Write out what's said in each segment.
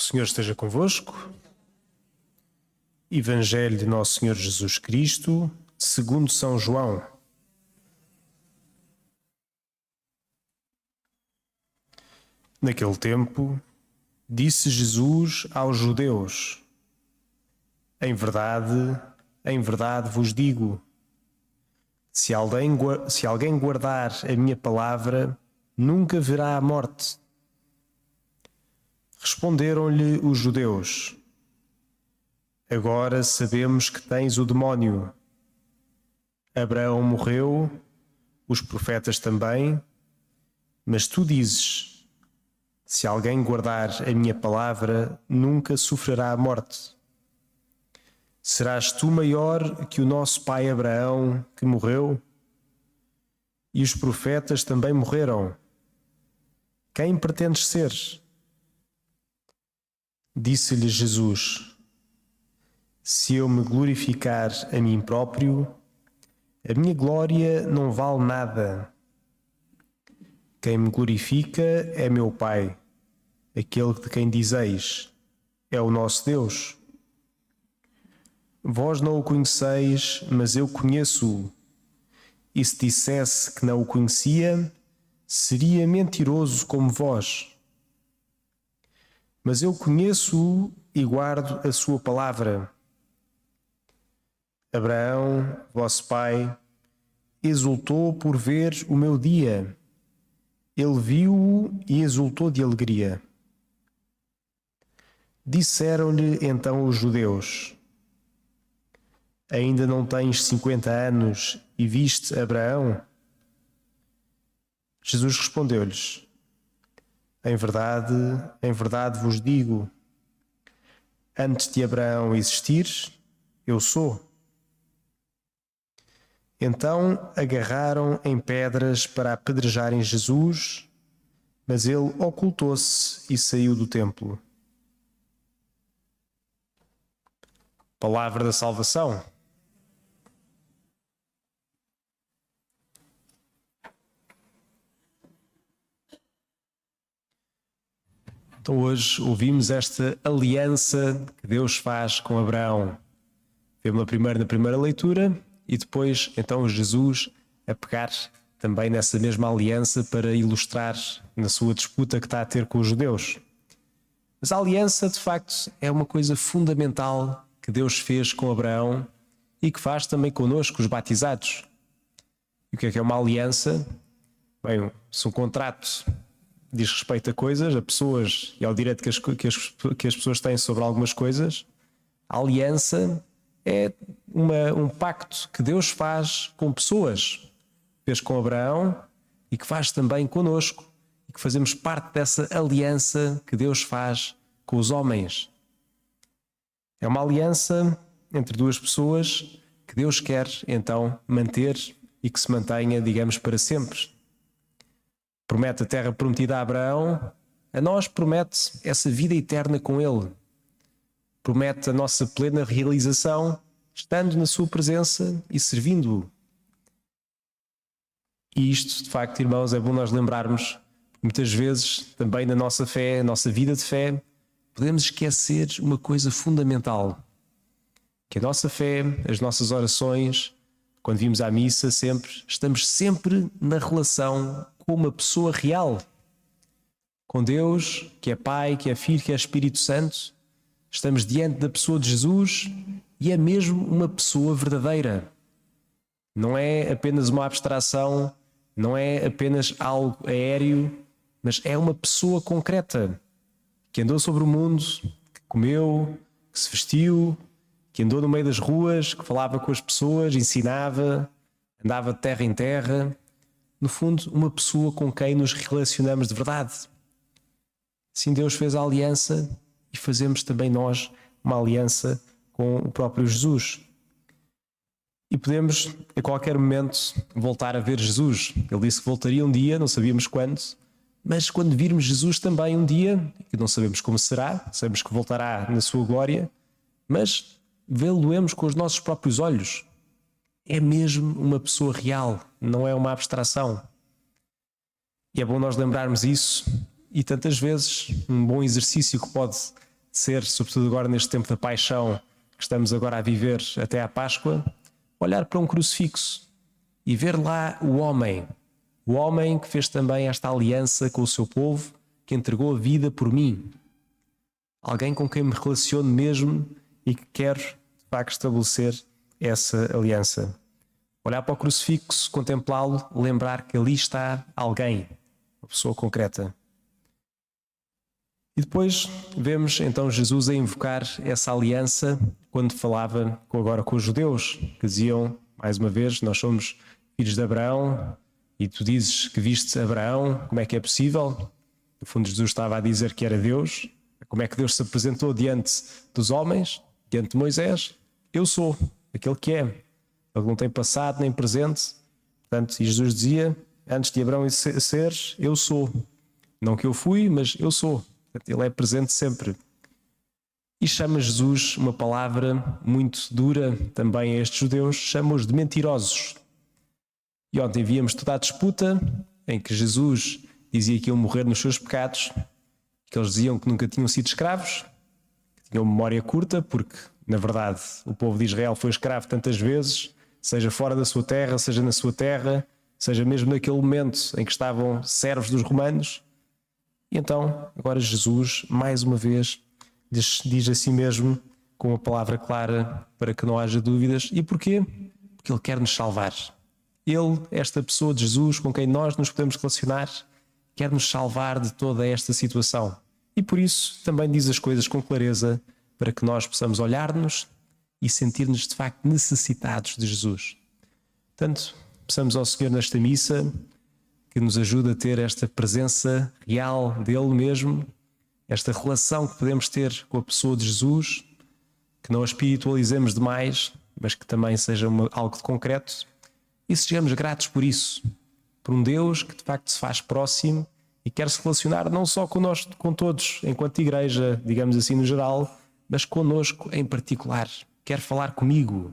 O Senhor esteja convosco. Evangelho de Nosso Senhor Jesus Cristo, segundo São João. Naquele tempo, disse Jesus aos judeus: Em verdade, em verdade vos digo, se alguém, se alguém guardar a minha palavra, nunca verá a morte. Responderam-lhe os judeus: Agora sabemos que tens o demónio. Abraão morreu, os profetas também, mas tu dizes: Se alguém guardar a minha palavra, nunca sofrerá a morte. Serás tu maior que o nosso pai Abraão, que morreu? E os profetas também morreram. Quem pretendes ser? Disse-lhe Jesus: Se eu me glorificar a mim próprio, a minha glória não vale nada. Quem me glorifica é meu Pai, aquele de quem dizeis: É o nosso Deus. Vós não o conheceis, mas eu conheço-o. E se dissesse que não o conhecia, seria mentiroso como vós mas eu conheço-o e guardo a sua palavra. Abraão, vosso pai, exultou por ver o meu dia. Ele viu-o e exultou de alegria. Disseram-lhe então os judeus: Ainda não tens cinquenta anos e viste Abraão? Jesus respondeu-lhes: em verdade, em verdade vos digo: antes de Abraão existir, eu sou. Então agarraram em pedras para apedrejarem Jesus, mas ele ocultou-se e saiu do templo. Palavra da salvação. Então hoje ouvimos esta aliança que Deus faz com Abraão. Vemos primeiro na primeira leitura e depois então Jesus a pegar também nessa mesma aliança para ilustrar na sua disputa que está a ter com os judeus. Mas a aliança, de facto, é uma coisa fundamental que Deus fez com Abraão e que faz também connosco, os batizados. E o que é que é uma aliança? Bem, se um contrato diz respeito a coisas, a pessoas e ao direito que as, que as, que as pessoas têm sobre algumas coisas. A aliança é uma, um pacto que Deus faz com pessoas. Fez com Abraão e que faz também conosco e que fazemos parte dessa aliança que Deus faz com os homens. É uma aliança entre duas pessoas que Deus quer então manter e que se mantenha, digamos, para sempre promete a terra prometida a Abraão, a nós promete essa vida eterna com Ele. Promete a nossa plena realização, estando na Sua presença e servindo-o. E isto, de facto, irmãos, é bom nós lembrarmos, muitas vezes, também na nossa fé, na nossa vida de fé, podemos esquecer uma coisa fundamental: que a nossa fé, as nossas orações, quando vimos à missa, sempre, estamos sempre na relação com uma pessoa real, com Deus, que é Pai, que é Filho, que é Espírito Santo. Estamos diante da pessoa de Jesus e é mesmo uma pessoa verdadeira. Não é apenas uma abstração, não é apenas algo aéreo, mas é uma pessoa concreta que andou sobre o mundo, que comeu, que se vestiu, que andou no meio das ruas, que falava com as pessoas, ensinava, andava de terra em terra, no fundo, uma pessoa com quem nos relacionamos de verdade. Sim, Deus fez a aliança e fazemos também nós uma aliança com o próprio Jesus. E podemos, a qualquer momento, voltar a ver Jesus. Ele disse que voltaria um dia, não sabíamos quando, mas quando virmos Jesus também um dia, que não sabemos como será, sabemos que voltará na sua glória, mas vê-lo-emos com os nossos próprios olhos é mesmo uma pessoa real, não é uma abstração. E é bom nós lembrarmos isso, e tantas vezes um bom exercício que pode ser, sobretudo agora neste tempo da paixão que estamos agora a viver até à Páscoa, olhar para um crucifixo e ver lá o homem, o homem que fez também esta aliança com o seu povo, que entregou a vida por mim. Alguém com quem me relaciono mesmo e que quer, de facto, estabelecer essa aliança. Olhar para o crucifixo, contemplá-lo, lembrar que ali está alguém, uma pessoa concreta. E depois vemos então Jesus a invocar essa aliança quando falava agora com os judeus, que diziam, mais uma vez, nós somos filhos de Abraão e tu dizes que viste Abraão, como é que é possível? No fundo, Jesus estava a dizer que era Deus. Como é que Deus se apresentou diante dos homens, diante de Moisés? Eu sou aquele que é. Ele não tem passado nem presente. Portanto, e Jesus dizia: Antes de Abraão ser, eu sou. Não que eu fui, mas eu sou. Ele é presente sempre. E chama Jesus uma palavra muito dura também a estes judeus, chama-os de mentirosos. E ontem víamos toda a disputa em que Jesus dizia que iam morrer nos seus pecados, que eles diziam que nunca tinham sido escravos, que tinham memória curta, porque, na verdade, o povo de Israel foi escravo tantas vezes, seja fora da sua terra, seja na sua terra, seja mesmo naquele momento em que estavam servos dos romanos. E então, agora Jesus, mais uma vez, diz, diz a si mesmo, com uma palavra clara, para que não haja dúvidas. E porquê? Porque Ele quer nos salvar. Ele, esta pessoa de Jesus com quem nós nos podemos relacionar, quer nos salvar de toda esta situação. E por isso também diz as coisas com clareza, para que nós possamos olhar-nos e sentir-nos de facto necessitados de Jesus. Portanto, peçamos ao Senhor nesta missa que nos ajude a ter esta presença real dele mesmo, esta relação que podemos ter com a pessoa de Jesus, que não a espiritualizemos demais, mas que também seja uma, algo de concreto e sejamos gratos por isso, por um Deus que de facto se faz próximo e quer se relacionar não só connosco, com todos, enquanto igreja, digamos assim no geral, mas conosco em particular. Quer falar comigo,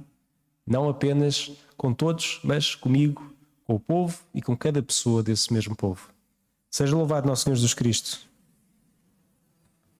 não apenas com todos, mas comigo, com o povo e com cada pessoa desse mesmo povo. Seja louvado nosso Senhor Jesus Cristo.